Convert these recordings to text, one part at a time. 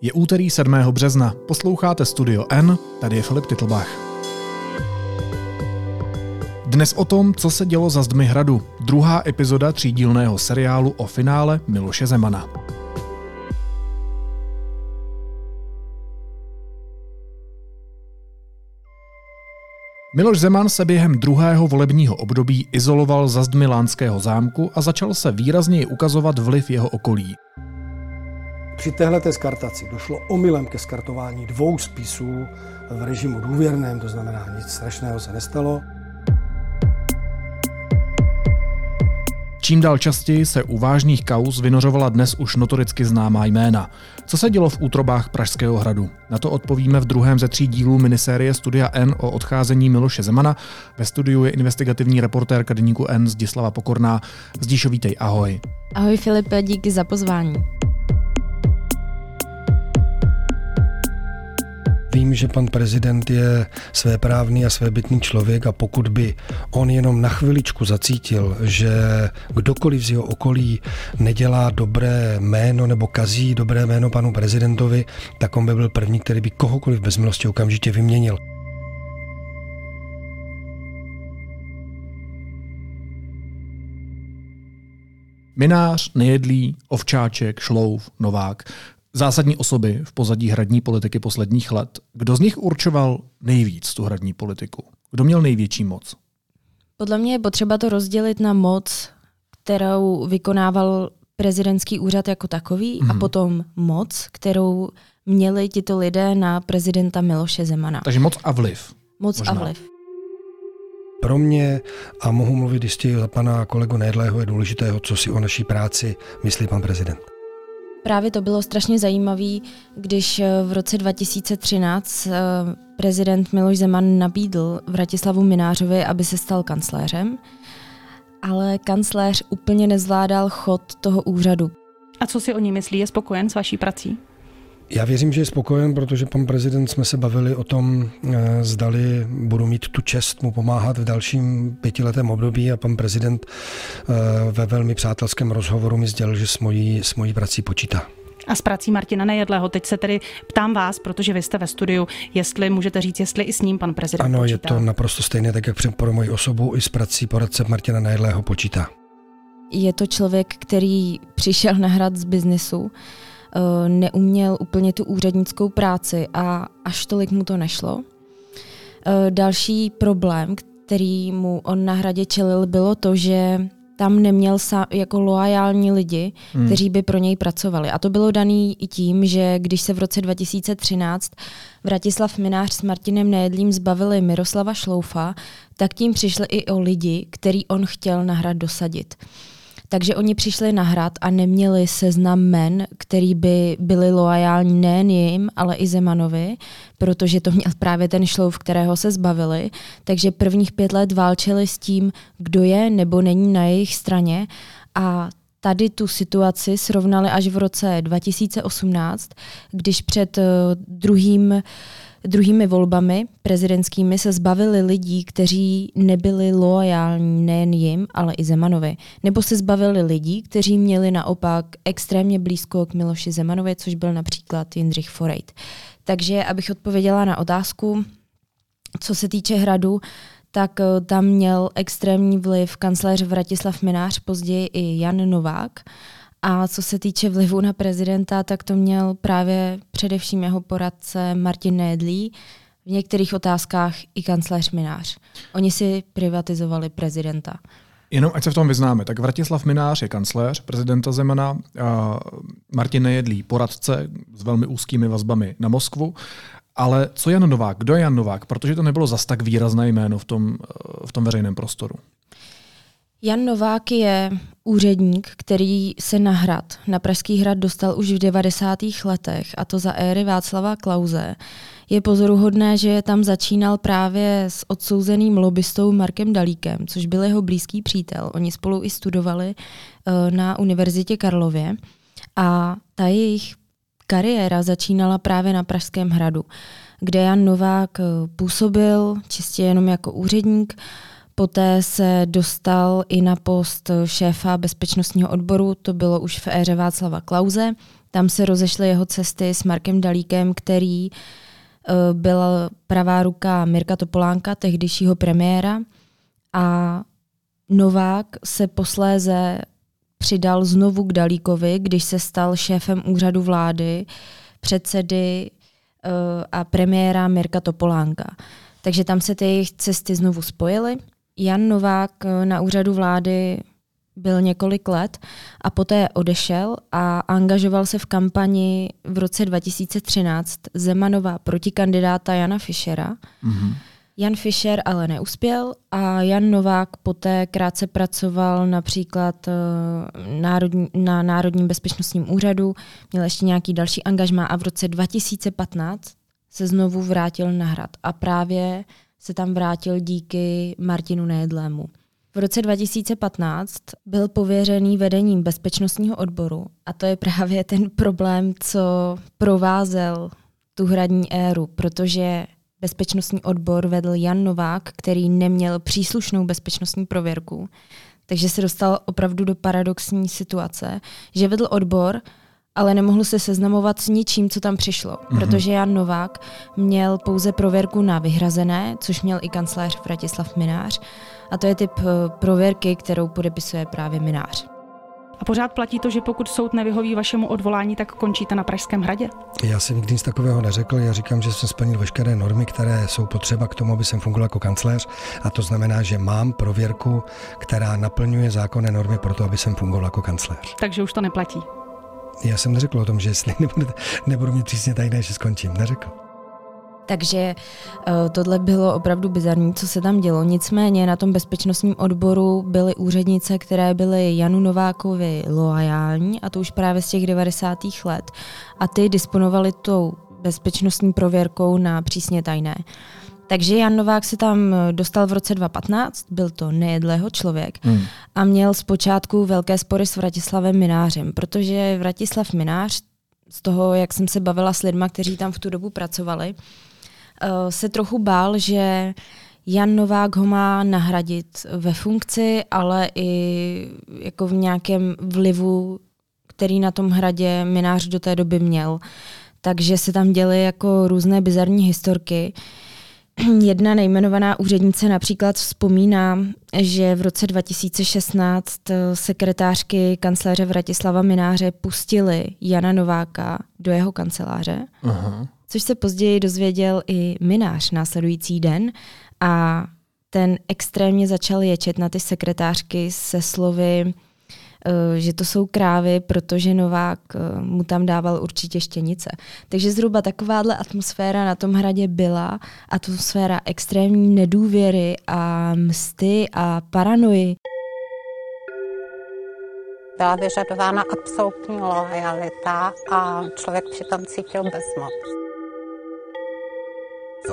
Je úterý 7. března, posloucháte Studio N, tady je Filip Titlbach. Dnes o tom, co se dělo za zdmi hradu, druhá epizoda třídílného seriálu o finále Miloše Zemana. Miloš Zeman se během druhého volebního období izoloval za zdmi Lánského zámku a začal se výrazněji ukazovat vliv jeho okolí. Při téhle skartaci došlo omylem ke skartování dvou spisů v režimu důvěrném, to znamená, nic strašného se nestalo. Čím dál častěji se u vážných kauz vynořovala dnes už notoricky známá jména. Co se dělo v útrobách Pražského hradu? Na to odpovíme v druhém ze tří dílů minisérie Studia N o odcházení Miloše Zemana. Ve studiu je investigativní reportérka deníku N Zdislava Pokorná. Zdíšo, vítej, ahoj. Ahoj Filipe, díky za pozvání. Vím, že pan prezident je svéprávný a svébytný člověk a pokud by on jenom na chviličku zacítil, že kdokoliv z jeho okolí nedělá dobré jméno nebo kazí dobré jméno panu prezidentovi, tak on by byl první, který by kohokoliv bez milosti okamžitě vyměnil. Minář, Nejedlí, Ovčáček, Šlouf, Novák zásadní osoby v pozadí hradní politiky posledních let. Kdo z nich určoval nejvíc tu hradní politiku? Kdo měl největší moc? Podle mě je potřeba to rozdělit na moc, kterou vykonával prezidentský úřad jako takový hmm. a mhm. potom moc, kterou měli tito lidé na prezidenta Miloše Zemana. Takže moc a vliv. Moc možná. a vliv. Pro mě, a mohu mluvit jistě za pana kolegu Nedlého, je důležitého, co si o naší práci myslí pan prezident. Právě to bylo strašně zajímavé, když eh, v roce 2013 eh, prezident Miloš Zeman nabídl Vratislavu Minářovi, aby se stal kancléřem, ale kancléř úplně nezvládal chod toho úřadu. A co si o ní myslí? Je spokojen s vaší prací? Já věřím, že je spokojen, protože pan prezident jsme se bavili o tom, eh, zdali budu mít tu čest mu pomáhat v dalším pětiletém období a pan prezident eh, ve velmi přátelském rozhovoru mi sdělil, že s mojí, s mojí prací počítá. A s prací Martina Nejedlého. Teď se tedy ptám vás, protože vy jste ve studiu, jestli můžete říct, jestli i s ním pan prezident Ano, počítá. je to naprosto stejné, tak jak pro moji osobu i s prací poradce Martina Nejedlého počítá. Je to člověk, který přišel na hrad z biznesu, neuměl úplně tu úřednickou práci a až tolik mu to nešlo. Eh, další problém, který mu on na hradě čelil, bylo to, že tam neměl sa, jako loajální lidi, hmm. kteří by pro něj pracovali. A to bylo daný i tím, že když se v roce 2013 Vratislav Minář s Martinem Nejedlím zbavili Miroslava Šloufa, tak tím přišli i o lidi, který on chtěl na hrad dosadit. Takže oni přišli na hrad a neměli seznam men, který by byli loajální nejen jim, ale i Zemanovi, protože to měl právě ten šlouf, kterého se zbavili. Takže prvních pět let válčili s tím, kdo je nebo není na jejich straně a tady tu situaci srovnali až v roce 2018, když před uh, druhým druhými volbami prezidentskými se zbavili lidí, kteří nebyli loajální nejen jim, ale i Zemanovi. Nebo se zbavili lidí, kteří měli naopak extrémně blízko k Miloši Zemanovi, což byl například Jindřich Forejt. Takže abych odpověděla na otázku, co se týče hradu, tak eh, tam měl extrémní vliv kancléř Vratislav Minář, později i Jan Novák. A co se týče vlivu na prezidenta, tak to měl právě především jeho poradce Martin Nédlí, v některých otázkách i kancléř Minář. Oni si privatizovali prezidenta. Jenom ať se v tom vyznáme, tak Vratislav Minář je kancléř prezidenta Zemana, a Martin Nejedlí poradce s velmi úzkými vazbami na Moskvu. Ale co Jan Novák? Kdo je Jan Novák? Protože to nebylo zas tak výrazné jméno v tom, v tom veřejném prostoru. Jan Novák je úředník, který se na hrad, na Pražský hrad dostal už v 90. letech, a to za éry Václava Klauze. Je pozoruhodné, že tam začínal právě s odsouzeným lobbystou Markem Dalíkem, což byl jeho blízký přítel. Oni spolu i studovali uh, na Univerzitě Karlově a ta jejich kariéra začínala právě na Pražském hradu, kde Jan Novák eh, působil čistě jenom jako úředník, Poté se dostal i na post šéfa bezpečnostního odboru, to bylo už v éře Václava Klauze, Tam se rozešly jeho cesty s Markem Dalíkem, který uh, byl pravá ruka Mirka Topolánka, tehdejšího premiéra. A Novák se posléze přidal znovu k Dalíkovi, když se stal šéfem úřadu vlády, předsedy uh, a premiéra Mirka Topolánka. Takže tam se ty jejich cesty znovu spojily. Jan Novák uh, na úřadu vlády byl několik let a poté odešel a angažoval se v kampani v roce 2013 Zemanova protikandidáta Jana Fischera. Mm-hmm. Jan Fischer ale neuspěl a Jan Novák poté krátce pracoval například národní, na Národním bezpečnostním úřadu, měl ještě nějaký další angažmá a v roce 2015 se znovu vrátil na hrad a právě se tam vrátil díky Martinu Nejedlému. V roce 2015 byl pověřený vedením bezpečnostního odboru a to je právě ten problém, co provázel tu hradní éru, protože bezpečnostní odbor vedl Jan Novák, který neměl příslušnou bezpečnostní prověrku. Takže se dostal opravdu do paradoxní situace, že vedl odbor, ale nemohl se seznamovat s ničím, co tam přišlo, mm-hmm. protože Jan Novák měl pouze prověrku na vyhrazené, což měl i kancléř Vratislav Minář, a to je typ eh, prověrky, kterou podepisuje právě Minář. A pořád platí to, že pokud soud nevyhoví vašemu odvolání, tak končíte na Pražském hradě? Já jsem nikdy nic takového neřekl. Já říkám, že jsem splnil veškeré normy, které jsou potřeba k tomu, aby jsem fungoval jako kancléř. A to znamená, že mám prověrku, která naplňuje zákonné normy pro to, aby jsem fungoval jako kancléř. Takže už to neplatí. Já jsem neřekl o tom, že jestli nebudu, nebudu mít přísně tajné, že skončím. Neřekl. Takže uh, tohle bylo opravdu bizarní, co se tam dělo. Nicméně na tom bezpečnostním odboru byly úřednice, které byly Janu Novákovi loajální, a to už právě z těch 90. let. A ty disponovali tou bezpečnostní prověrkou na přísně tajné. Takže Jan Novák se tam dostal v roce 2015, byl to nejedlého člověk hmm. a měl zpočátku velké spory s Vratislavem Minářem, protože Vratislav Minář, z toho, jak jsem se bavila s lidmi, kteří tam v tu dobu pracovali, Eh, se trochu bál, že Jan Novák ho má nahradit ve funkci, ale i jako v nějakém vlivu, který na tom hradě Minář do té doby měl. Takže se tam děly jako různé bizarní historky. Jedna nejmenovaná úřednice například vzpomíná, že v roce 2016 sekretářky kancléře Vratislava Mináře pustili Jana Nováka do jeho kanceláře. Aha což se později dozvěděl i Minář následující den a ten extrémně začal ječet na ty sekretářky se slovy, eh, že to jsou krávy, protože Novák eh, mu tam dával určitě štěnice. Takže zhruba takováhle atmosféra na tom hradě byla, atmosféra extrémní nedůvěry a msty a paranoji. Byla vyžadována absolutní lojalita a člověk přitom cítil bezmoc.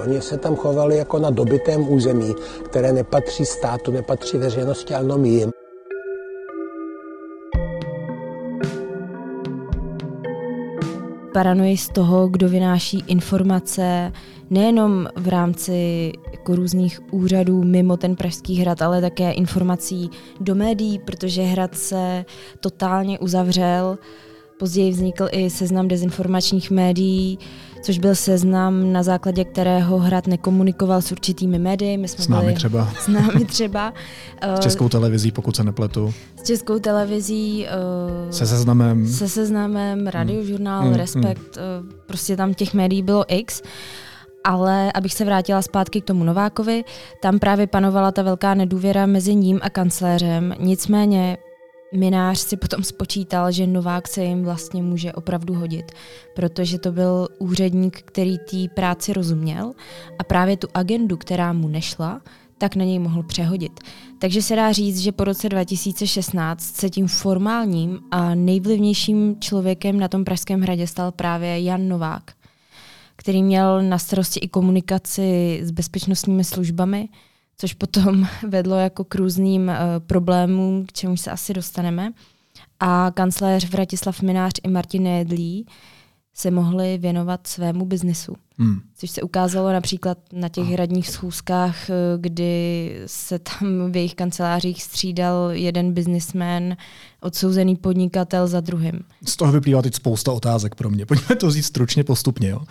Oni se tam chovali jako na dobitém území, které nepatří státu, nepatří veřejnosti, ale jenom jim. Paranoji z toho, kdo vynáší informace nejenom v rámci jako různých úřadů mimo ten Pražský hrad, ale také informací do médií, protože hrad se totálně uzavřel. Později vznikl i seznam dezinformačních médií, což byl seznam, na základě kterého Hrad nekomunikoval s určitými médii. My jsme s námi byli, třeba. S námi třeba. s českou televizí, pokud se nepletu. S českou televizí. Uh, se seznamem. Se seznamem, radiožurnál, hmm. Respekt, hmm. Uh, prostě tam těch médií bylo x. Ale abych se vrátila zpátky k tomu Novákovi, tam právě panovala ta velká nedůvěra mezi ním a kancléřem. Nicméně Minář si potom spočítal, že Novák se jim vlastně může opravdu hodit, protože to byl úředník, který té práci rozuměl a právě tu agendu, která mu nešla, tak na něj mohl přehodit. Takže se dá říct, že po roce 2016 se tím formálním a nejvlivnějším člověkem na tom Pražském hradě stal právě Jan Novák, který měl na starosti i komunikaci s bezpečnostními službami, což potom vedlo jako k různým uh, problémům, k čemu se asi dostaneme. A kancléř Vratislav Minář i Martin Nejedlí se mohli věnovat svému biznesu. Hmm. Což se ukázalo například na těch hradních schůzkách, eh, kdy se tam v jejich kancelářích střídal jeden biznismen, odsouzený podnikatel za druhým. Z toho vyplývá teď spousta otázek pro mě. Pojďme to vzít stručně postupně. Jo. Uh,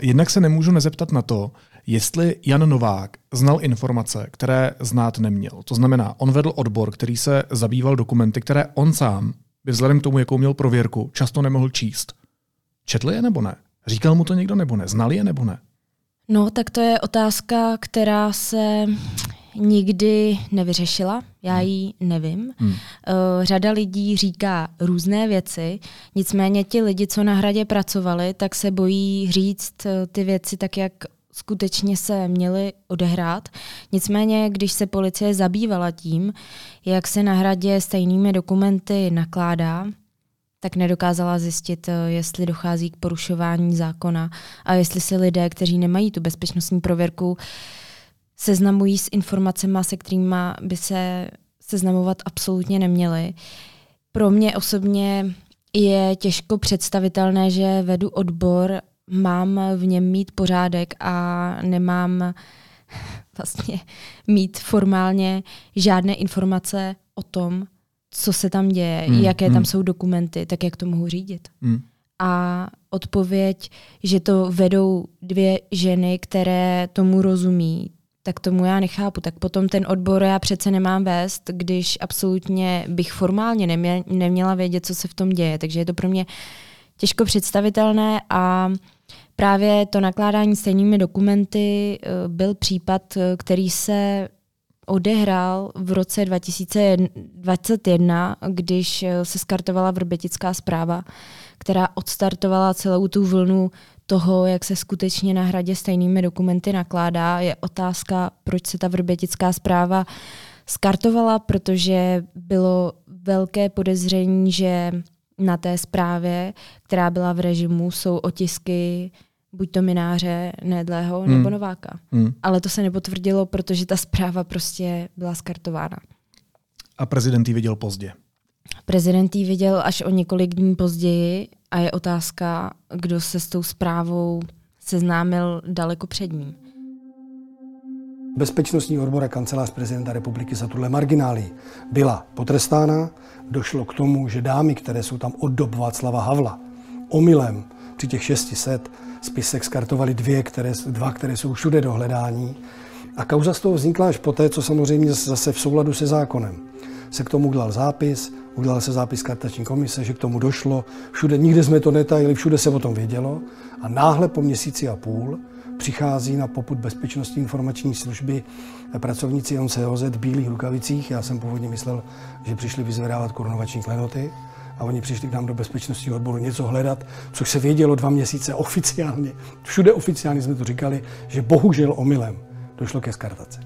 jednak se nemůžu nezeptat na to, jestli Jan Novák znal informace, které znát neměl. To znamená, on vedl odbor, který se zabýval dokumenty, které on sám by vzhledem k tomu, jakou měl prověrku, často nemohl číst. Četl je nebo ne? Říkal mu to někdo nebo ne? Znal je nebo ne? No, tak to je otázka, která se nikdy nevyřešila. Já hmm. ji nevím. Hmm. Uh, řada lidí říká různé věci, nicméně ti lidi, co na hradě pracovali, tak se bojí říct uh, ty věci tak, jak skutečně se měly odehrát. Nicméně, když se policie zabývala tím, jak se na hradě stejnými dokumenty nakládá, tak nedokázala zjistit, jestli dochází k porušování zákona a jestli se lidé, kteří nemají tu bezpečnostní prověrku, seznamují s informacemi, se kterými by se seznamovat absolutně neměli. Pro mě osobně je těžko představitelné, že vedu odbor, mám v něm mít pořádek a nemám vlastně mít formálně žádné informace o tom, co se tam děje, hmm. jaké tam hmm. jsou dokumenty, tak jak to mohu řídit. Hmm. A odpověď, že to vedou dvě ženy, které tomu rozumí, tak tomu já nechápu. Tak potom ten odbor já přece nemám vést, když absolutně bych formálně nemě, neměla vědět, co se v tom děje. Takže je to pro mě těžko představitelné a právě to nakládání stejnými dokumenty eh, byl případ, eh, který se odehrál v roce 2021, když eh, se skartovala vrbětická zpráva, která odstartovala celou tu vlnu toho, jak se skutečně na hradě stejnými dokumenty nakládá. Je otázka, proč se ta vrbětická zpráva skartovala, protože bylo velké podezření, že na té zprávě, která byla v režimu, jsou otisky buď to mináře Nedlého hmm. nebo Nováka. Hmm. Ale to se nepotvrdilo, protože ta zpráva prostě byla skartována. A prezident ji viděl pozdě. Prezident ji viděl až o několik dní později a je otázka, kdo se s tou zprávou seznámil daleko před ním. Bezpečnostní odbora kancelář prezidenta republiky za tuhle marginály byla potrestána. Došlo k tomu, že dámy, které jsou tam od dob Václava Havla, omylem při těch 600 spisech skartovali dvě, které, dva, které jsou všude do hledání. A kauza z toho vznikla až poté, co samozřejmě zase v souladu se zákonem se k tomu udělal zápis, udělal se zápis kartační komise, že k tomu došlo. Všude, nikde jsme to netajili, všude se o tom vědělo. A náhle po měsíci a půl přichází na poput Bezpečnostní informační služby pracovníci NCOZ v bílých rukavicích. Já jsem původně myslel, že přišli vyzvedávat korunovační klenoty a oni přišli k nám do bezpečnostního odboru něco hledat, což se vědělo dva měsíce oficiálně. Všude oficiálně jsme to říkali, že bohužel omylem došlo ke skartaci.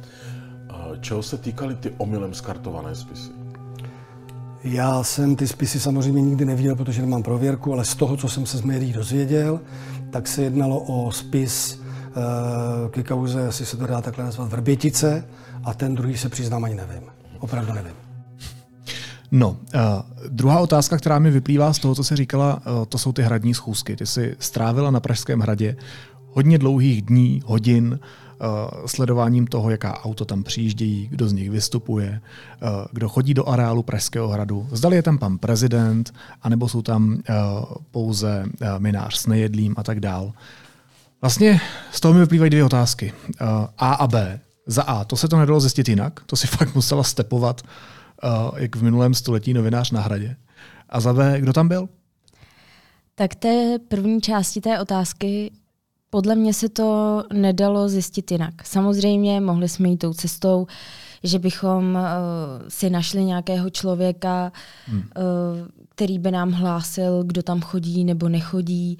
Čeho se týkaly ty omylem skartované spisy? Já jsem ty spisy samozřejmě nikdy neviděl, protože nemám prověrku, ale z toho, co jsem se z médií dozvěděl, tak se jednalo o spis eh, ke kauze, asi se to dá takhle nazvat, Vrbětice a ten druhý se přiznám ani nevím. Opravdu nevím. No, uh, druhá otázka, která mi vyplývá z toho, co jsi říkala, uh, to jsou ty hradní schůzky. Ty jsi strávila na Pražském hradě hodně dlouhých dní, hodin, uh, sledováním toho, jaká auto tam přijíždějí, kdo z nich vystupuje, uh, kdo chodí do areálu Pražského hradu. Zdali je tam pan prezident, anebo jsou tam uh, pouze uh, minář s nejedlým a tak dál. Vlastně z toho mi vyplývají dvě otázky. Uh, a a B. Za A, to se to nedalo zjistit jinak, to si fakt musela stepovat uh, jak v minulém století novinář na hradě. A za B, kdo tam byl? Tak té první části té otázky podle mě se to nedalo zjistit jinak. Samozřejmě mohli jsme jít tou cestou, že bychom uh, si našli nějakého člověka, hmm. uh, který by nám hlásil, kdo tam chodí nebo nechodí,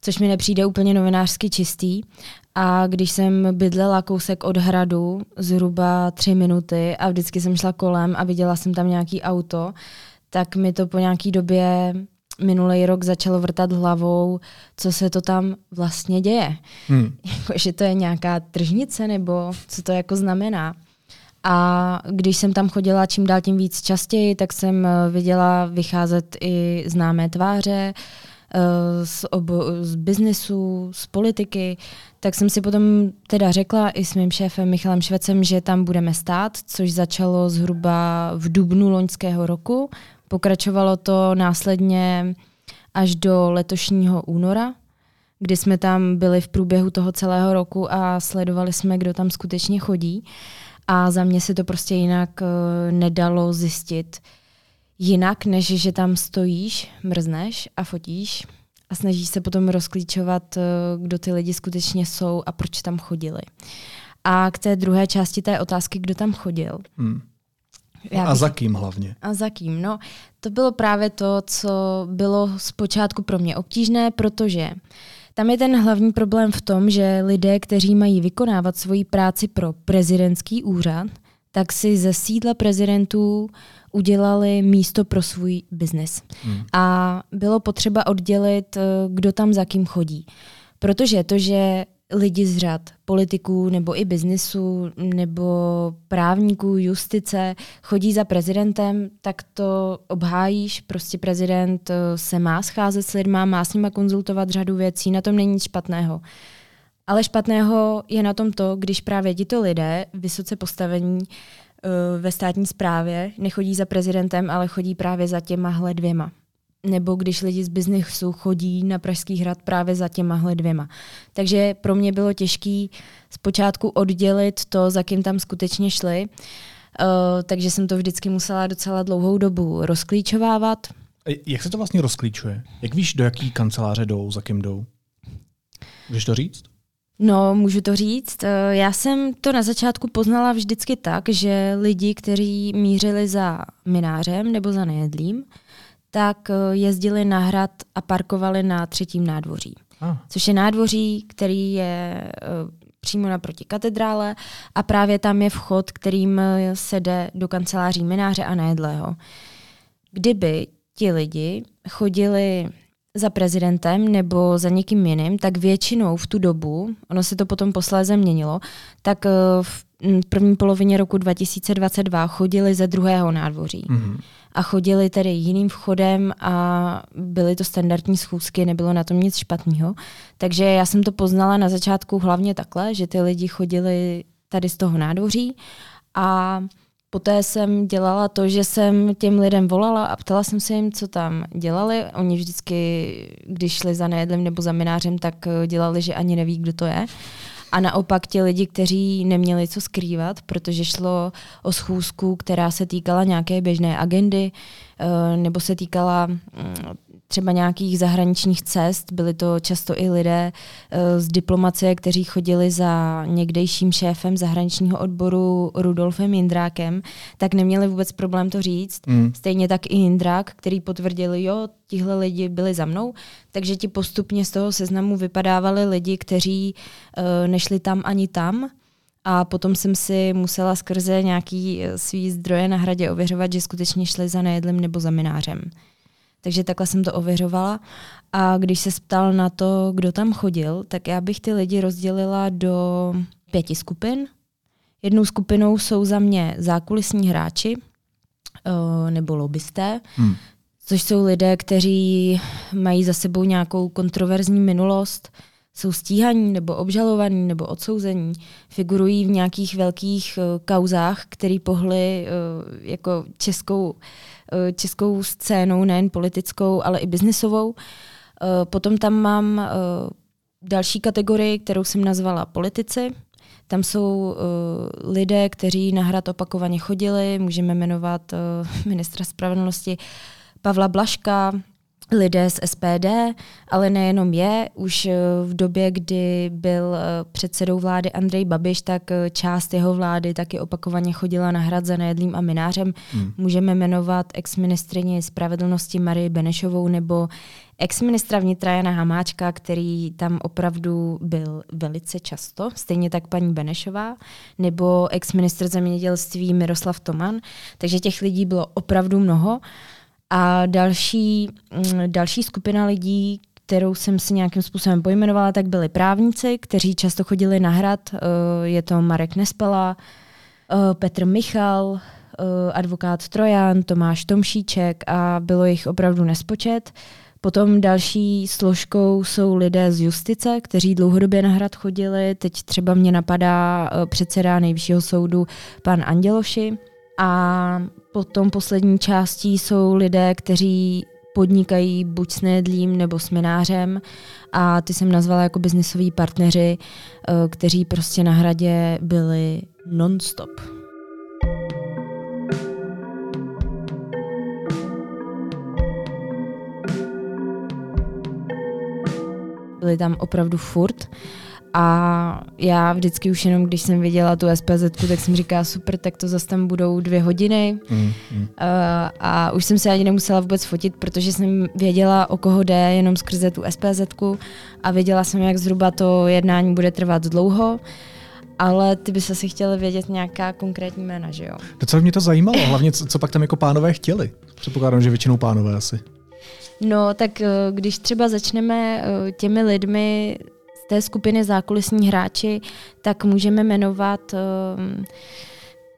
což mi nepřijde úplně novinářsky čistý. A když jsem bydlela kousek od hradu, zhruba tři minuty a vždycky jsem šla kolem a viděla jsem tam nějaký auto, tak mi to po nějaký době minulý rok začalo vrtat hlavou, co se to tam vlastně děje. Hmm. Jako, že to je nějaká tržnice nebo co to jako znamená. A když jsem tam chodila čím dál tím víc častěji, tak jsem viděla vycházet i známé tváře, z, obo, z biznesu, z politiky, tak jsem si potom teda řekla i s mým šéfem Michalem Švecem, že tam budeme stát, což začalo zhruba v dubnu loňského roku. Pokračovalo to následně až do letošního února, kdy jsme tam byli v průběhu toho celého roku a sledovali jsme, kdo tam skutečně chodí. A za mě se to prostě jinak uh, nedalo zjistit jinak, než že tam stojíš, mrzneš a fotíš a snažíš se potom rozklíčovat, uh, kdo ty lidi skutečně jsou a proč tam chodili. A k té druhé části té otázky, kdo tam chodil. Hmm. Já a za kým hlavně? A za kým? No, to bylo právě to, co bylo zpočátku pro mě obtížné, protože tam je ten hlavní problém v tom, že lidé, kteří mají vykonávat svoji práci pro prezidentský úřad, tak si ze sídla prezidentů udělali místo pro svůj biznis. Hmm. A bylo potřeba oddělit, eh, kdo tam za kým chodí. Protože to, že lidi z řad politiků nebo i biznisu nebo právníků, justice chodí za prezidentem, tak to obhájíš. Prostě prezident eh, se má scházet s lidma, má s nima konzultovat řadu věcí, na tom není nic špatného. Ale špatného je na tom to, když právě tito lidé, vysoce postavení uh, ve státní správě, nechodí za prezidentem, ale chodí právě za těmahle dvěma nebo když lidi z biznesu chodí na Pražský hrad právě za těmahle dvěma. Takže pro mě bylo těžké zpočátku oddělit to, za kým tam skutečně šli, uh, takže jsem to vždycky musela docela dlouhou dobu rozklíčovávat. Jak se to vlastně rozklíčuje? Jak víš, do jaký kanceláře jdou, za kým jdou? Můžeš to říct? No, můžu to říct. Eh, já jsem to na začátku poznala vždycky tak, že lidi, kteří mířili za minářem nebo za nejedlým, tak eh, jezdili na hrad a parkovali na třetím nádvoří. Ah. Což je nádvoří, který je eh, přímo naproti katedrále a právě tam je vchod, kterým se jde do kanceláří mináře a nejedlého. Kdyby ti lidi chodili za prezidentem nebo za někým jiným, tak většinou v tu dobu, ono se to potom posléze měnilo, tak v první polovině roku 2022 chodili ze druhého nádvoří. Mm-hmm a chodili tedy jiným vchodem a byly to standardní schůzky, nebylo na tom nic špatného. Takže já jsem to poznala na začátku hlavně takhle, že ty lidi chodili tady z toho nádvoří a Poté jsem dělala to, že jsem těm lidem volala a ptala jsem se jim, co tam dělali. Oni vždycky, když šli za nejedlem nebo za minářem, tak dělali, že ani neví, kdo to je. A naopak ti lidi, kteří neměli co skrývat, protože šlo o schůzku, která se týkala nějaké běžné agendy, eh, nebo se týkala mm, třeba nějakých zahraničních cest. Byli to často i lidé uh, z diplomacie, kteří chodili za někdejším šéfem zahraničního odboru Rudolfem Jindrákem, tak neměli vůbec problém to říct. Mm. Stejně tak i Jindrák, který potvrdil, jo, tihle lidi byli za mnou, takže ti postupně z toho seznamu vypadávali lidi, kteří uh, nešli tam ani tam, a potom jsem si musela skrze nějaký eh, svý zdroje na hradě ověřovat, že skutečně šli za nejedlem nebo za minářem. Takže takhle jsem to ověřovala. A když se ptal na to, kdo tam chodil, tak já bych ty lidi rozdělila do pěti skupin. Jednou skupinou jsou za mě zákulisní hráči uh, nebo lobbysté, hmm. což jsou lidé, kteří mají za sebou nějakou kontroverzní minulost, jsou stíhaní nebo obžalovaní nebo odsouzení, figurují v nějakých velkých uh, kauzách, které pohly uh, jako českou Eh, českou scénou, nejen politickou, ale i biznisovou. Eh, potom tam mám eh, další kategorii, kterou jsem nazvala politici. Tam jsou lidé, kteří na hrad opakovaně chodili, můžeme jmenovat ministra spravedlnosti Pavla Blaška, lidé z SPD, ale nejenom je. Už eh, v době, kdy byl eh, předsedou vlády Andrej Babiš, tak eh, část jeho vlády taky opakovaně chodila na hrad za nejedlým a minářem. Hmm. Můžeme jmenovat ex-ministrině spravedlnosti Marii Benešovou nebo ex-ministra vnitra Jana Hamáčka, který tam opravdu byl velice často, stejně tak paní Benešová, nebo ex-ministr zemědělství Miroslav Toman. Takže těch lidí bylo opravdu mnoho. A další, mm, další skupina lidí, kterou jsem si nějakým způsobem pojmenovala, tak byli právníci, kteří často chodili na hrad. Eh, je to Marek Nespela, eh, Petr Michal, eh, advokát Trojan, Tomáš Tomšíček a bylo jich opravdu nespočet. Potom další složkou jsou lidé z justice, kteří dlouhodobě na hrad chodili. Teď třeba mě napadá předseda nejvyššího soudu pan Anděloši. A potom poslední částí jsou lidé, kteří podnikají buď s Nedlím nebo s Minářem a ty jsem nazvala jako biznisoví partneři, eh, kteří prostě na hradě byli non-stop. Byli tam opravdu furt. A já vždycky už jenom, když jsem viděla tu SPZ, tak jsem říkala, super, tak to zase tam budou dvě hodiny. Mm, mm. Uh, a už jsem se ani nemusela vůbec fotit, protože jsem věděla, o koho jde, jenom skrze tu SPZ a věděla jsem, jak zhruba to jednání bude trvat dlouho. Ale ty bys asi chtěla vědět nějaká konkrétní jména, že jo? Docela mě to zajímalo, hlavně co, co pak tam jako pánové chtěli. Předpokládám, že většinou pánové asi. No, tak eh, když třeba začneme eh, těmi lidmi té skupiny zákulisní hráči, tak můžeme jmenovat um,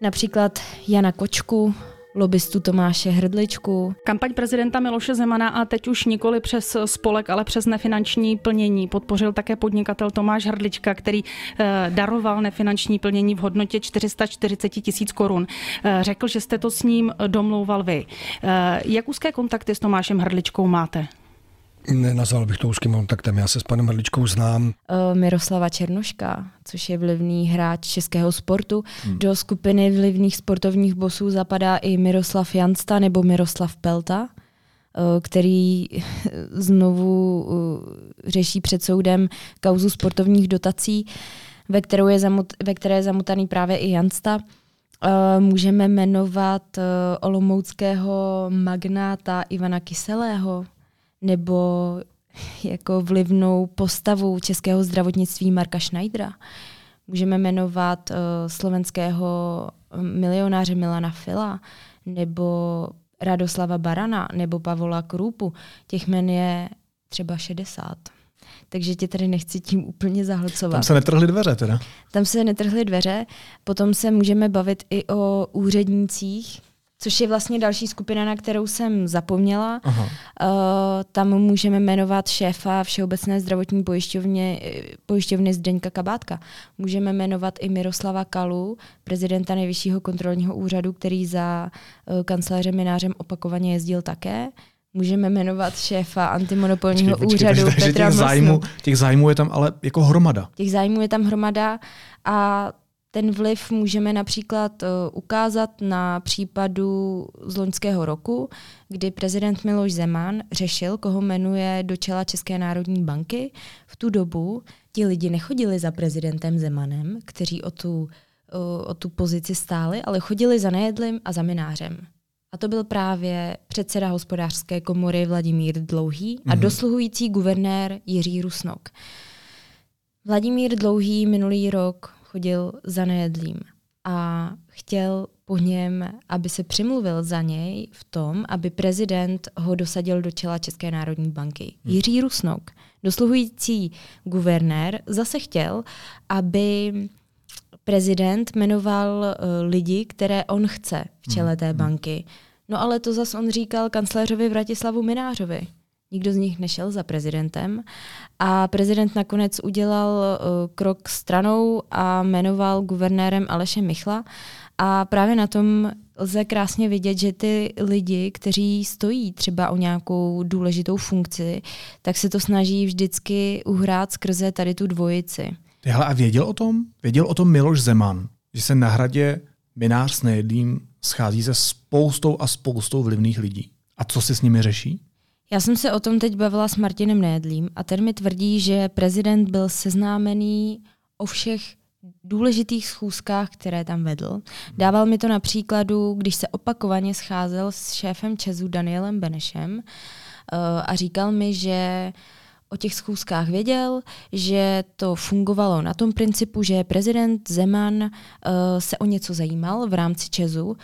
například Jana Kočku, lobistu Tomáše Hrdličku. Kampaň prezidenta Miloše Zemana a teď už nikoli přes spolek, ale přes nefinanční plnění podpořil také podnikatel Tomáš Hrdlička, který eh, daroval nefinanční plnění v hodnotě 440 tisíc korun. Eh, řekl, že jste to s ním domlouval vy. Eh, jak úzké kontakty s Tomášem Hrdličkou máte? Nenazval bych to úzkým kontaktem, já se s panem Hrdličkou znám. Uh, Miroslava Černoška, což je vlivný hráč českého sportu. Hmm. Do skupiny vlivných sportovních bosů zapadá i Miroslav Jansta nebo Miroslav Pelta, uh, který znovu uh, řeší před soudem kauzu sportovních dotací, ve, kterou je zamut, ve které je zamutaný právě i Jansta. Můžeme jmenovat olomouckého magnáta Ivana Kyselého, nebo jako vlivnou postavu českého zdravotnictví Marka Schneidera. Můžeme jmenovat uh, slovenského milionáře Milana Fila, nebo Radoslava Barana, nebo Pavola Krupu. Těch men je třeba 60. Takže tě tady nechci tím úplně zahlcovat. Tam se netrhly dveře teda? Tam se netrhly dveře. Potom se můžeme bavit i o úřednících, což je vlastně další skupina, na kterou jsem zapomněla. Aha. Uh, tam můžeme jmenovat šéfa Všeobecné zdravotní pojišťovně, pojišťovny Zdeňka Kabátka. Můžeme jmenovat i Miroslava Kalu, prezidenta Nejvyššího kontrolního úřadu, který za uh, kancléřem Minářem opakovaně jezdil také. Můžeme jmenovat šéfa antimonopolního počkej, počkej, úřadu počkej, Petra těch zájmů, těch zájmů je tam ale jako hromada. Těch zájmů je tam hromada a ten vliv můžeme například uh, ukázat na případu z loňského roku, kdy prezident Miloš Zeman řešil, koho jmenuje do čela České národní banky. V tu dobu ti lidi nechodili za prezidentem Zemanem, kteří o tu, uh, o tu pozici stáli, ale chodili za Nejedlým a za Minářem. A to byl právě předseda hospodářské komory Vladimír Dlouhý a mm-hmm. dosluhující guvernér Jiří Rusnok. Vladimír Dlouhý minulý rok chodil za nejedlým a chtěl po něm, aby se přimluvil za něj v tom, aby prezident ho dosadil do čela České národní banky. Hmm. Jiří Rusnok, dosluhující guvernér, zase chtěl, aby prezident jmenoval uh, lidi, které on chce v čele hmm. té hmm. banky. No ale to zase on říkal kancléřovi Vratislavu Minářovi. Nikdo z nich nešel za prezidentem a prezident nakonec udělal uh, krok stranou a jmenoval guvernérem Aleše Michla a právě na tom lze krásně vidět, že ty lidi, kteří stojí třeba o nějakou důležitou funkci, tak se to snaží vždycky uhrát skrze tady tu dvojici. Hele, a věděl o tom? Věděl o tom Miloš Zeman, že se na hradě minář s nejedlým schází se spoustou a spoustou vlivných lidí. A co si s nimi řeší? Já jsem se o tom teď bavila s Martinem Nédlím a ten mi tvrdí, že prezident byl seznámený o všech důležitých schůzkách, které tam vedl. Dával mi to na příkladu, když se opakovaně scházel s šéfem Česu Danielem Benešem uh, a říkal mi, že o těch schůzkách věděl, že to fungovalo na tom principu, že prezident Zeman uh, se o něco zajímal v rámci Česu,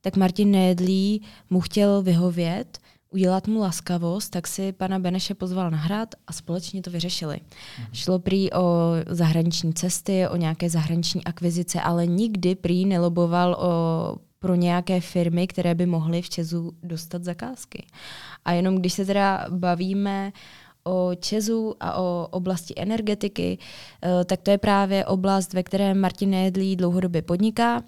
tak Martin Nédlí mu chtěl vyhovět udělat mu laskavost, tak si pana Beneše pozval na hrad a společně to vyřešili. Mm. Šlo prý o zahraniční cesty, o nějaké zahraniční akvizice, ale nikdy prý neloboval o pro nějaké firmy, které by mohly v Česu dostat zakázky. A jenom když se teda bavíme o Česu a o oblasti energetiky, eh, tak to je právě oblast, ve které Martin Nejedlý dlouhodobě podniká.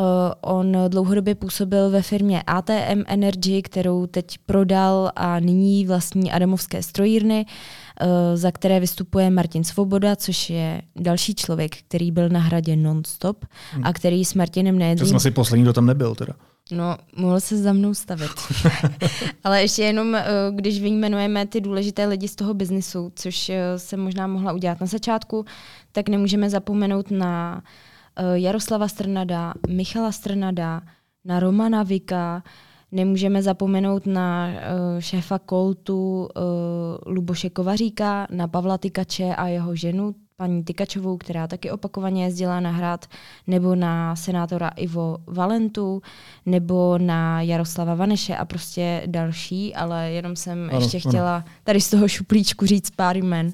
Uh, on dlouhodobě působil ve firmě ATM Energy, kterou teď prodal a nyní vlastní Adamovské strojírny, uh, za které vystupuje Martin Svoboda, což je další člověk, který byl na hradě non-stop hmm. a který s Martinem Nejedlým... To jsem asi poslední, kdo tam nebyl teda. No, mohl se za mnou stavit. Ale ještě jenom, když vyjmenujeme ty důležité lidi z toho biznisu, což se možná mohla udělat na začátku, tak nemůžeme zapomenout na uh, Eh, Jaroslava Strnada, Michala Strnada, na Romana Vika, nemůžeme zapomenout na uh, šéfa Koltu uh, Luboše Kovaříka, na Pavla Tykače a jeho ženu, paní Tykačovou, která taky opakovaně jezdila na hrad, nebo na senátora Ivo Valentu, nebo na Jaroslava Vaneše a prostě další, ale jenom jsem ano, ještě ano. chtěla tady z toho šuplíčku říct pár jmen.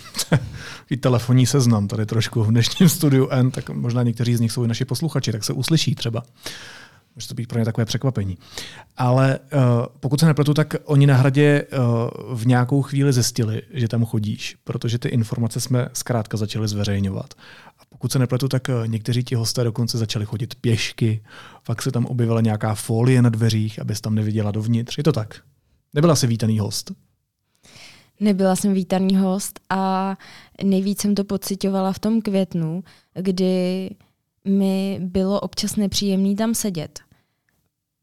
I telefonní seznam tady trošku v dnešním studiu N, tak možná někteří z nich jsou i naši posluchači, tak se uslyší třeba. Může to být pro ně takové překvapení. Ale uh, pokud se nepletu, tak oni na hradě uh, v nějakou chvíli zjistili, že tam chodíš, protože ty informace jsme zkrátka začali zveřejňovat. A pokud se nepletu, tak uh, někteří ti hosté dokonce začali chodit pěšky, pak se tam objevila nějaká folie na dveřích, abys tam neviděla dovnitř. Je to tak? Nebyla si vítaný host? Nebyla jsem vítaný host a nejvíc jsem to pocitovala v tom květnu, kdy mi bylo občas nepříjemný tam sedět.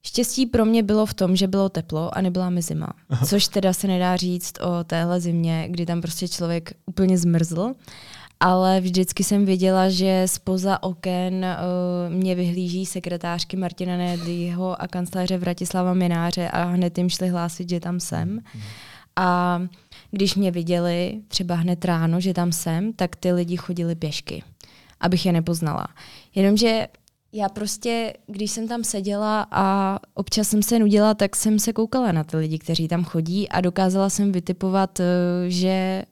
Štěstí pro mě bylo v tom, že bylo teplo a nebyla mi zima. Což teda se nedá říct o téhle zimě, kdy tam prostě člověk úplně zmrzl. Ale vždycky jsem věděla, že spoza oken uh, mě vyhlíží sekretářky Martina Nedlího a kancléře Vratislava Mináře a hned jim šli hlásit, že tam jsem. Mhm. A když mě viděli třeba hned ráno, že tam jsem, tak ty lidi chodili pěšky, abych je nepoznala. Jenomže já prostě, když jsem tam seděla a občas jsem se nudila, tak jsem se koukala na ty lidi, kteří tam chodí a dokázala jsem vytipovat, eh, že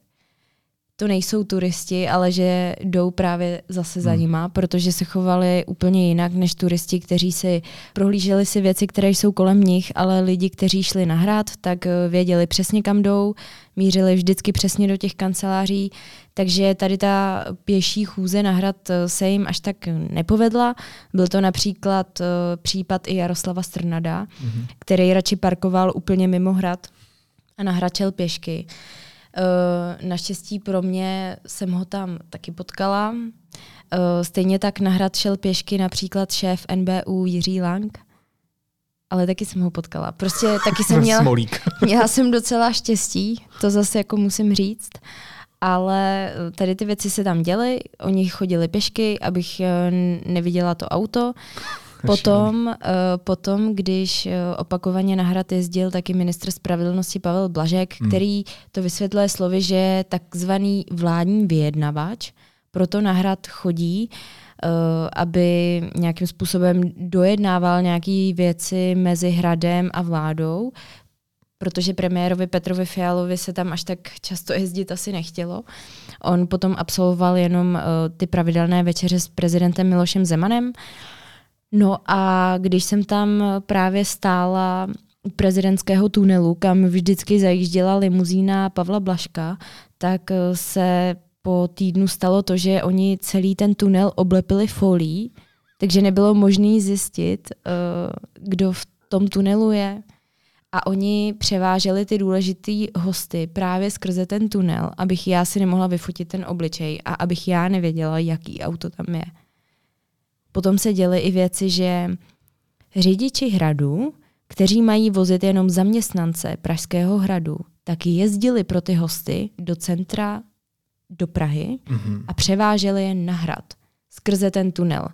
to nejsou turisti, ale že jdou právě zase za hmm. nima, protože se chovali úplně jinak než turisti, kteří si prohlíželi si věci, které jsou kolem nich, ale lidi, kteří šli na hrad, tak eh, věděli přesně kam jdou, mířili vždycky přesně do těch kanceláří, takže tady ta pěší chůze na hrad eh, se jim až tak nepovedla. Byl to například uh, případ i Jaroslava Strnada, mm-hmm. který radši parkoval úplně mimo hrad a nahračel pěšky. Uh, naštěstí pro mě jsem ho tam taky potkala. Stejně tak na hrad šel pěšky například šéf NBU Jiří Lang, ale taky jsem ho potkala. Prostě taky jsem měla, měla jsem docela štěstí, to zase jako musím říct. Ale tady ty věci se tam děly, oni chodili pěšky, abych neviděla to auto. Potom, uh, potom, když opakovaně na hrad jezdil taky ministr spravedlnosti Pavel Blažek, hmm. který to vysvětluje slovy, že takzvaný vládní vyjednavač proto na hrad chodí, uh, aby nějakým způsobem dojednával nějaké věci mezi hradem a vládou, protože premiérovi Petrovi Fialovi se tam až tak často jezdit asi nechtělo. On potom absolvoval jenom uh, ty pravidelné večeře s prezidentem Milošem Zemanem. No a když jsem tam právě stála u prezidentského tunelu, kam vždycky zajížděla limuzína Pavla Blaška, tak eh, se po týdnu stalo to, že oni celý ten tunel oblepili folí, takže nebylo možné zjistit, eh, kdo v tom tunelu je. A oni převáželi ty důležitý hosty právě skrze ten tunel, abych já si nemohla vyfotit ten obličej a abych já nevěděla, jaký auto tam je. Potom se děly i věci, že řidiči hradu, kteří mají vozit jenom zaměstnance Pražského hradu, tak jezdili pro ty hosty do centra do Prahy mm-hmm. a převáželi je na hrad skrze ten tunel.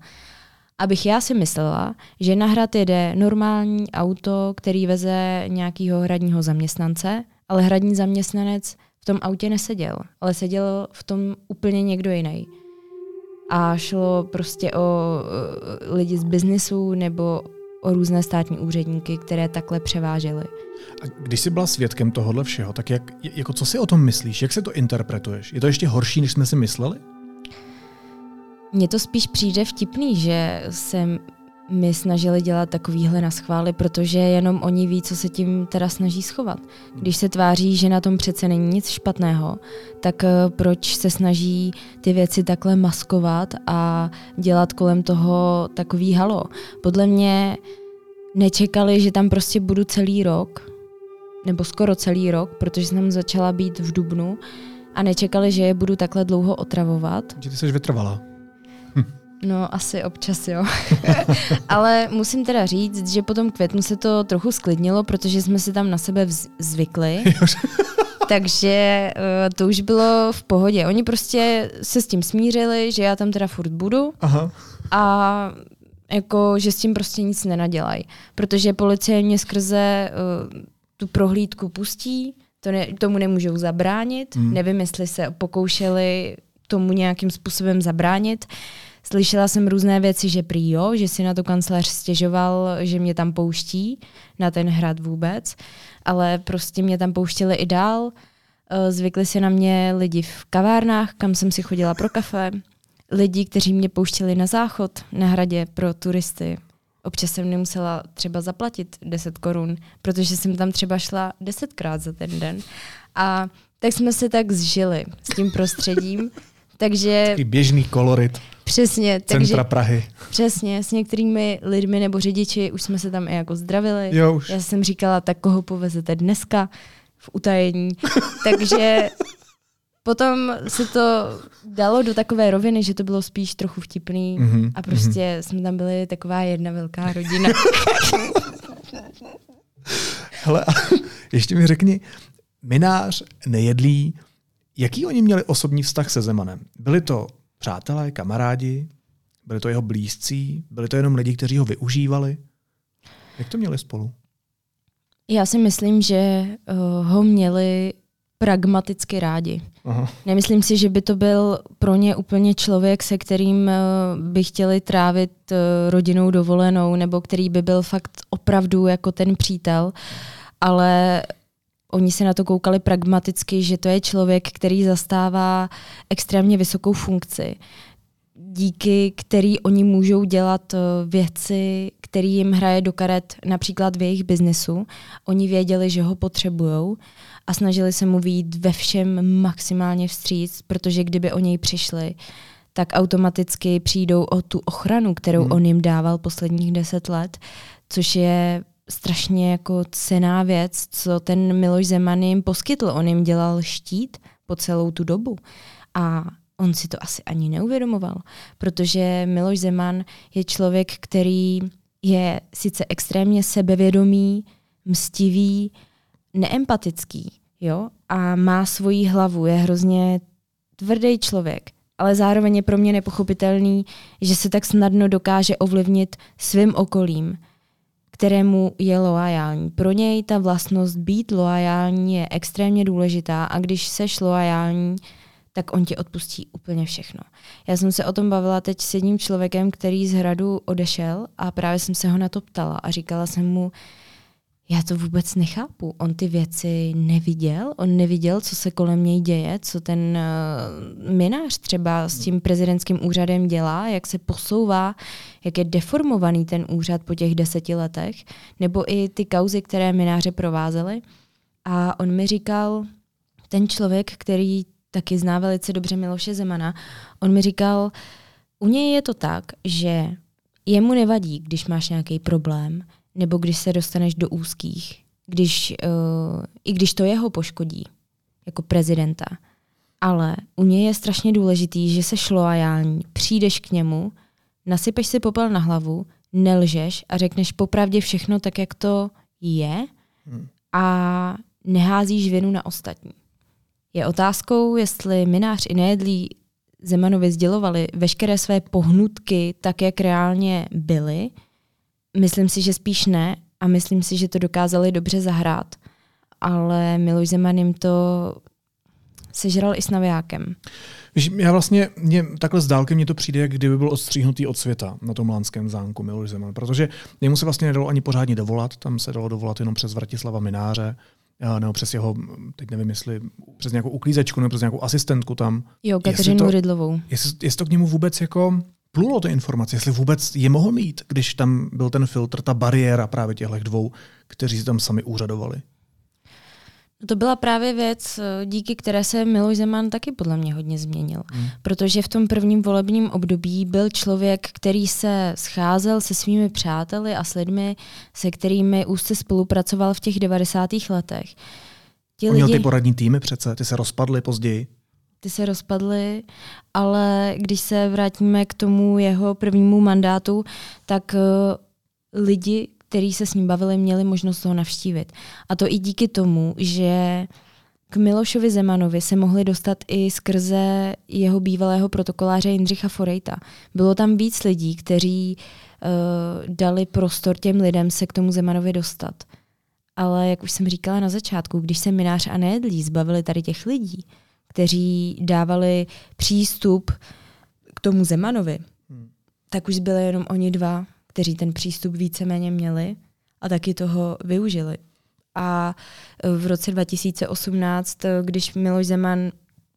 Abych já si myslela, že na hrad jede normální auto, který veze nějakého hradního zaměstnance, ale hradní zaměstnanec v tom autě neseděl, ale seděl v tom úplně někdo jiný a šlo prostě o lidi z biznisu nebo o různé státní úředníky, které takhle převážely. A když jsi byla svědkem tohohle všeho, tak jak, jako co si o tom myslíš? Jak se to interpretuješ? Je to ještě horší, než jsme si mysleli? Mně to spíš přijde vtipný, že se my snažili dělat takovýhle na schvály, protože jenom oni ví, co se tím teda snaží schovat. Když se tváří, že na tom přece není nic špatného, tak eh, proč se snaží ty věci takhle maskovat a dělat kolem toho takový halo? Podle mě nečekali, že tam prostě budu celý rok, nebo skoro celý rok, protože jsem začala být v Dubnu a nečekali, že je budu takhle dlouho otravovat. Že ty jsi vytrvala. No, asi občas, jo. Ale musím teda říct, že po tom květnu se to trochu sklidnilo, protože jsme si tam na sebe vz- zvykli. Takže uh, to už bylo v pohodě. Oni prostě se s tím smířili, že já tam teda furt budu Aha. a jako, že s tím prostě nic nenadělají. Protože policie mě skrze uh, tu prohlídku pustí, to ne, tomu nemůžou zabránit, hmm. nevím, jestli se pokoušeli tomu nějakým způsobem zabránit. Slyšela jsem různé věci, že prý jo, že si na to kancelář stěžoval, že mě tam pouští, na ten hrad vůbec, ale prostě mě tam pouštěli i dál. Eh, Zvykli si na mě lidi v kavárnách, kam jsem si chodila pro kafe, lidi, kteří mě pouštěli na záchod na hradě pro turisty. Občas jsem nemusela třeba zaplatit 10 korun, protože jsem tam třeba šla desetkrát za ten den. A tak jsme se tak zžili s tím prostředím. Takže I běžný kolorit přesně, takže centra Prahy. přesně s některými lidmi nebo řidiči už jsme se tam i jako zdravili. Jo, už. Já jsem říkala, tak koho povezete dneska v utajení. Takže potom se to dalo do takové roviny, že to bylo spíš trochu vtipný Mhm, a prostě jsme tam byli taková jedna velká rodina. Hele, a ještě mi řekni, minář, nejedlí, jaký oni měli osobní vztah se Zemanem? Byli to přátelé, kamarádi, byli to jeho blízcí, byli to jenom lidi, kteří ho využívali? Jak to měli spolu? Já si myslím, že uh, ho měli pragmaticky rádi. Aha. Nemyslím si, že by to byl pro ně úplně člověk, se kterým eh, by chtěli trávit eh, rodinou dovolenou, nebo který by byl fakt opravdu jako ten přítel, ale oni se na to koukali pragmaticky, že to je člověk, který zastává extrémně vysokou funkci, díky který oni můžou dělat eh, věci, které jim hraje do karet například v jejich biznesu. Oni věděli, že ho potřebujou a snažili se mu výjít ve všem maximálně vstříc, protože kdyby o něj přišli, tak automaticky přijdou o tu ochranu, kterou Hmm. on jim dával posledních deset let, což je strašně jako cená věc, co ten Miloš Zeman jim poskytl. On jim dělal štít po celou tu dobu. A on si to asi ani neuvědomoval, protože Miloš Zeman je člověk, který je sice extrémně sebevědomý, mstivý, neempatický, jo, a má svoji hlavu, je hrozně tvrdý člověk, ale zároveň je pro mě nepochopitelný, že se tak snadno dokáže ovlivnit svým okolím, kterému je loajální. Pro něj ta vlastnost být loajální je extrémně důležitá a když seš loajální, tak on ti odpustí úplně všechno. Já jsem se o tom bavila teď s jedním člověkem, který z hradu odešel a právě jsem se ho na to ptala a říkala jsem mu, já to vůbec nechápu. On ty věci neviděl, on neviděl, co se kolem něj děje, co ten uh, minář třeba s tím prezidentským úřadem dělá, jak se posouvá, jak je deformovaný ten úřad po těch deseti letech, nebo i ty kauzy, které mináře provázely. A on mi říkal, ten člověk, který taky zná velice dobře Miloše Zemana, on mi říkal, u něj je to tak, že jemu nevadí, když máš nějaký problém, nebo když se dostaneš do úzkých, když, uh, i když to jeho poškodí, jako prezidenta. Ale u něj je strašně důležitý, že se loajální, přijdeš k němu, nasypeš si popel na hlavu, nelžeš a řekneš popravdě všechno tak, jak to je a neházíš vinu na ostatní. Je otázkou, jestli minář i nejedlí Zemanovi sdělovali veškeré své pohnutky tak, jak reálně byly. Myslím si, že spíš ne a myslím si, že to dokázali dobře zahrát. Ale Miloš Zeman jim to sežral i s navijákem. Víš, já vlastně, mě, takhle z dálky mně to přijde, jak kdyby byl odstříhnutý od světa na tom Lánském zámku Miloš Zeman, protože jemu se vlastně nedalo ani pořádně dovolat, tam se dalo dovolat jenom přes Vratislava Mináře, a nebo přes jeho, teď nevím, jestli přes nějakou uklízečku nebo přes nějakou asistentku tam. Jo, Jestli Kateřinu to- Rydlovou. Jestli, jestli to k němu vůbec jako plulo ty informace, jestli vůbec je mohl mít, když tam byl ten filtr, ta bariéra právě těchto dvou, kteří tam sami úřadovali. To byla právě věc, díky které se Miloš Zeman taky podle mě hodně změnil. Hmm. Protože v tom prvním volebním období byl člověk, který se scházel se svými přáteli a s lidmi, se kterými úzce spolupracoval v těch 90. letech. Ti On měl lidi... ty poradní týmy přece, ty se rozpadly později ty se rozpadly, ale když se vrátíme k tomu jeho prvnímu mandátu, tak uh, lidi, kteří se s ním bavili, měli možnost ho navštívit. A to i díky tomu, že k Milošovi Zemanovi se mohli dostat i skrze jeho bývalého protokoláře Jindřicha Forejta. Bylo tam víc lidí, kteří uh, dali prostor těm lidem se k tomu Zemanovi dostat. Ale jak už jsem říkala na začátku, když se Minář a Nejedlí zbavili tady těch lidí, kteří dávali přístup k tomu Zemanovi, hmm. tak už byly jenom oni dva, kteří ten přístup víceméně měli a taky toho využili. A v roce 2018, když Miloš Zeman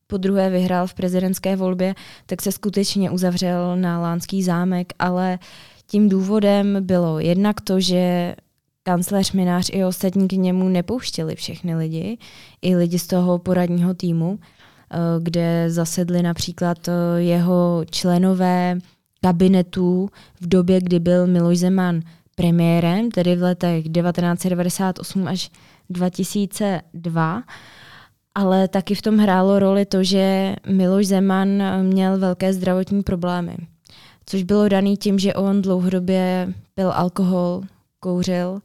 po druhé vyhrál v prezidentské volbě, tak se skutečně uzavřel na Lánský zámek, ale tím důvodem bylo jednak to, že kancléř Minář i ostatní k němu nepouštěli všechny lidi, i lidi z toho poradního týmu, kde zasedli například eh, jeho členové kabinetů v době, kdy byl Miloš Zeman premiérem, tedy v letech 1998 až 2002. Ale taky v tom hrálo roli to, že Miloš Zeman měl velké zdravotní problémy. Což bylo daný tím, že on dlouhodobě pil alkohol, kouřil,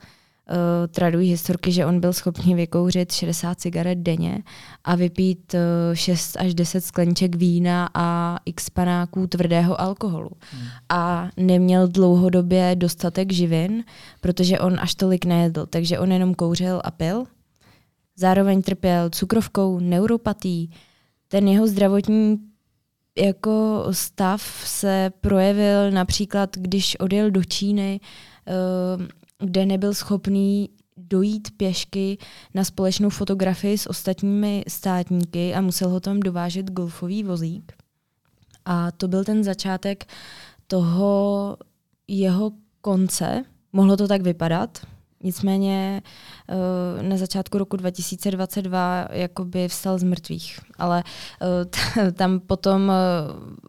uh, tradují historky, že on byl schopný vykouřit 60 cigaret denně a vypít uh, eh, 6 až 10 skleniček vína a x panáků tvrdého alkoholu. Hmm. A neměl dlouhodobě dostatek živin, protože on až tolik nejedl, takže on jenom kouřil a pil. Zároveň trpěl cukrovkou, neuropatí. Ten jeho zdravotní jako stav se projevil například, když odjel do Číny, uh, kde nebyl schopný dojít pěšky na společnou fotografii s ostatními státníky a musel ho tam dovážet golfový vozík. A to byl ten začátek toho jeho konce. Mohlo to tak vypadat, Nicméně eh, na začátku roku 2022 jakoby vstal z mrtvých. Ale eh, tam potom eh,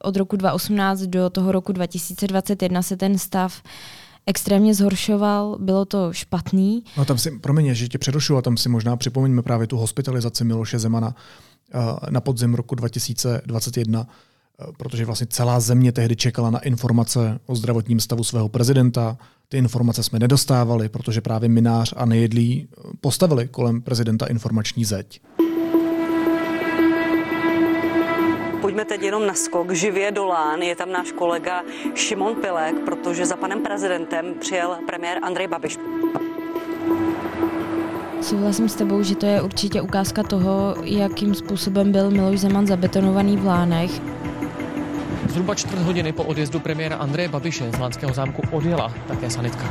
od roku 2018 do toho roku 2021 se ten stav extrémně zhoršoval, bylo to špatný. No tam si, promiň, že tě přerušu, a tam si možná připomeňme právě tu hospitalizaci Miloše Zemana eh, na podzim roku 2021, eh, protože vlastně celá země tehdy čekala na informace o zdravotním stavu svého prezidenta. Ty informace jsme nedostávali, protože právě Minář a Nejedlí eh, postavili kolem prezidenta informační zeď. Pojďme teď jenom na skok živě do Lán. Je tam náš kolega Šimon Pilek, protože za panem prezidentem přijel premiér Andrej Babiš. Souhlasím s tebou, že to je určitě ukázka toho, jakým způsobem byl Miloš Zeman zabetonovaný v Lánech. Zhruba čtvrt hodiny po odjezdu premiéra Andreje Babiše z Lánského zámku odjela také sanitka.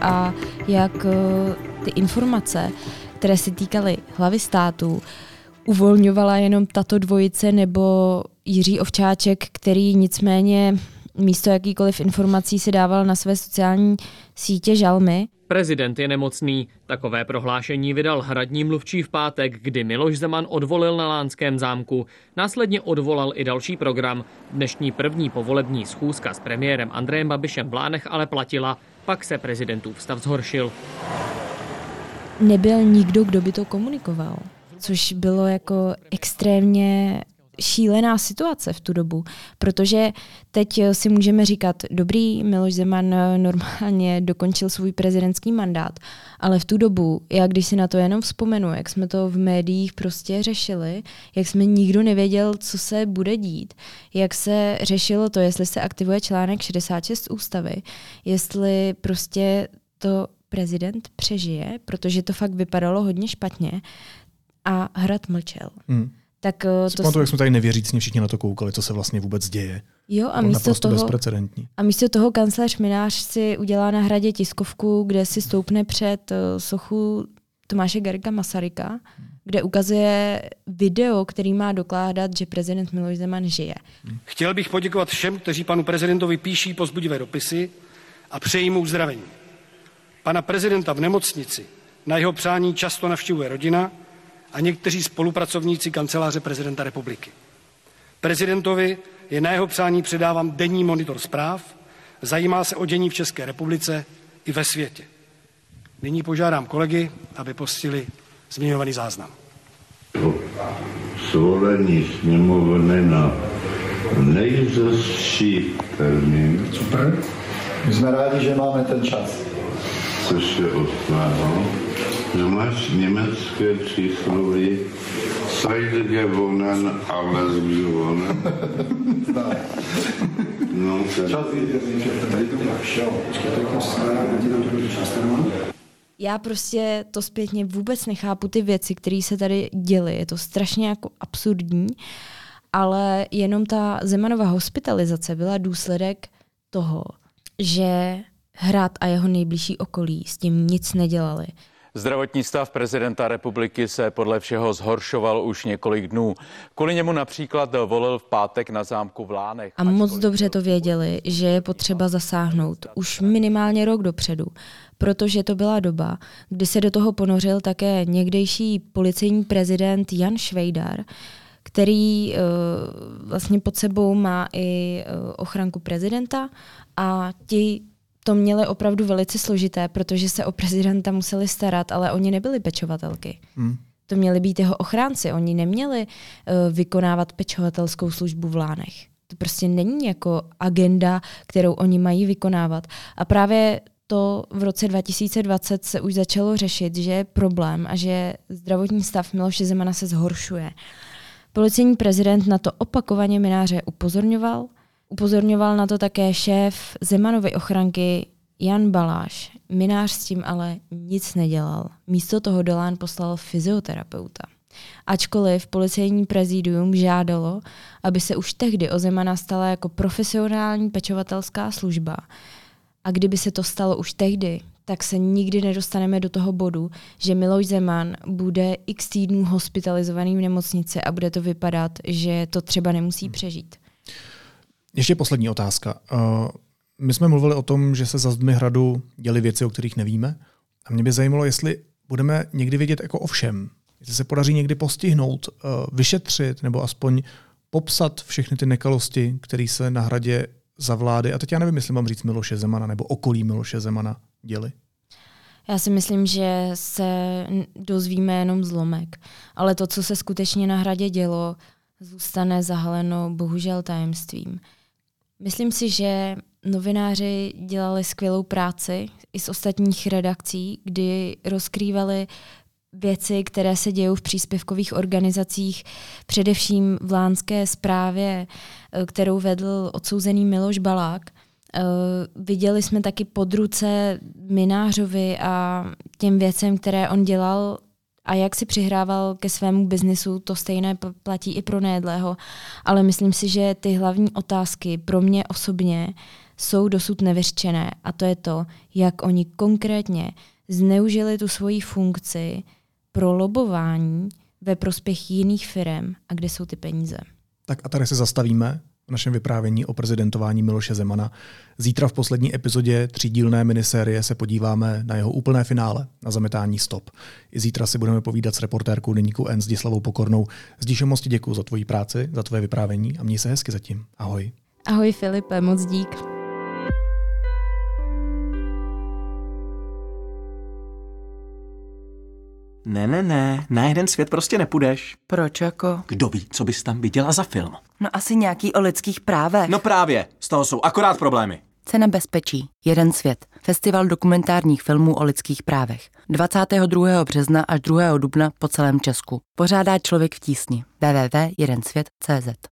A jak eh, ty informace, které se týkaly hlavy státu, uvolňovala jenom tato dvojice nebo Jiří Ovčáček, který nicméně místo jakýkoliv informací si dával na své sociální sítě žalmy. Prezident je nemocný. Takové prohlášení vydal hradní mluvčí v pátek, kdy Miloš Zeman odvolil na Lánském zámku. Následně odvolal i další program. Dnešní první povolební schůzka s premiérem Andrejem Babišem v Lánech ale platila. Pak se prezidentův stav zhoršil. Nebyl nikdo, kdo by to komunikoval což bylo jako extrémně šílená situace v tu dobu, protože teď si můžeme říkat, dobrý, Miloš Zeman normálně dokončil svůj prezidentský mandát, ale v tu dobu, já když si na to jenom vzpomenu, jak jsme to v médiích prostě řešili, jak jsme nikdo nevěděl, co se bude dít, jak se řešilo to, jestli se aktivuje článek 66 ústavy, jestli prostě to prezident přežije, protože to fakt vypadalo hodně špatně, a hrad mlčel. Hmm. Tak uh, to pamatuju, jak jsme tady nevěřícně všichni na to koukali, co se vlastně vůbec děje. Jo, a místo, toho, bezprecedentní. a místo toho kancléř Minář si udělá na hradě tiskovku, kde si stoupne před uh, sochu Tomáše Garika Masaryka, kde ukazuje video, který má dokládat, že prezident Miloš Zeman žije. Chtěl bych poděkovat všem, kteří panu prezidentovi píší pozbudivé dopisy a přejí mu uzdravení. Pana prezidenta v nemocnici na jeho přání často navštěvuje rodina a někteří spolupracovníci kanceláře prezidenta republiky. Prezidentovi je na jeho přání předávám denní monitor zpráv, zajímá se o dění v České republice i ve světě. Nyní požádám kolegy, aby postili zmiňovaný záznam. Svolení sněmovny na nejzastší termín. Super. My jsme rádi, že máme ten čas. Což je od tvého, že máš německé přísloví Seid gewonnen, alles gewonnen. no, já prostě to zpětně vůbec nechápu ty věci, které se tady děly. Je to strašně jako absurdní, ale jenom ta Zemanova hospitalizace byla důsledek toho, že Hrad a jeho nejbližší okolí s tím nic nedělali. Zdravotní stav prezidenta republiky se podle všeho zhoršoval už několik dnů. Kvůli němu například volil v pátek na zámku v Lánech. A moc dobře to věděli, že je potřeba zasáhnout už minimálně rok dopředu, protože to byla doba, kdy se do toho ponořil také někdejší policejní prezident Jan Švejdar, který uh, vlastně pod sebou má i uh, ochranku prezidenta a ti to měli opravdu velice složité, protože se o prezidenta museli starat, ale oni nebyli pečovatelky. Hmm. To měli být jeho ochránci. Oni neměli uh, vykonávat pečovatelskou službu v Lánech. To prostě není jako agenda, kterou oni mají vykonávat. A právě to v roce 2020 se už začalo řešit, že je problém a že zdravotní stav Miloše Zemana se zhoršuje. Policejní prezident na to opakovaně mináře upozorňoval – Upozorňoval na to také šéf Zemanovy ochranky Jan Baláš. Minář s tím ale nic nedělal. Místo toho Dolán poslal fyzioterapeuta. Ačkoliv policejní prezidium žádalo, aby se už tehdy o Zemana stala jako profesionální pečovatelská služba. A kdyby se to stalo už tehdy, tak se nikdy nedostaneme do toho bodu, že Miloš Zeman bude x týdnů hospitalizovaný v nemocnici a bude to vypadat, že to třeba nemusí přežít. Ještě poslední otázka. Uh, my jsme mluvili o tom, že se za zdmi hradu děly věci, o kterých nevíme. A mě by zajímalo, jestli budeme někdy vědět jako o všem. Jestli se podaří někdy postihnout, uh, vyšetřit nebo aspoň popsat všechny ty nekalosti, které se na hradě za vlády, a teď já nevím, jestli mám říct Miloše Zemana nebo okolí Miloše Zemana, děli. Já si myslím, že se dozvíme jenom zlomek. Ale to, co se skutečně na hradě dělo, zůstane zahaleno bohužel tajemstvím. Myslím si, že novináři dělali skvělou práci i z ostatních redakcí, kdy rozkrývali věci, které se dějí v příspěvkových organizacích, především v Lánské zprávě, eh, kterou vedl odsouzený Miloš Balák. Uh, viděli jsme taky pod ruce Minářovi a těm věcem, které on dělal a jak si přihrával ke svému biznisu, to stejné platí i pro nejedlého. Ale myslím si, že ty hlavní otázky pro mě osobně jsou dosud nevyřčené a to je to, jak oni konkrétně zneužili tu svoji funkci pro lobování ve prospěch jiných firm a kde jsou ty peníze. Tak a tady se zastavíme našem vyprávění o prezidentování Miloše Zemana. Zítra v poslední epizodě třídílné minisérie se podíváme na jeho úplné finále, na zametání stop. I zítra si budeme povídat s reportérkou deníku N Zdislavou Pokornou. Zdíšo moc děkuji za tvoji práci, za tvoje vyprávění a měj se hezky zatím. Ahoj. Ahoj Filipe, moc dík. Ne, ne, ne, na jeden svět prostě nepůjdeš. Proč jako? Kdo ví, co bys tam viděla za film? No asi nějaký o lidských právech. No právě, z toho jsou akorát problémy. Cena bezpečí. Jeden svět. Festival dokumentárních filmů o lidských právech. 22. března až 2. dubna po celém Česku. Pořádá člověk v tísni. www.jedensvět.cz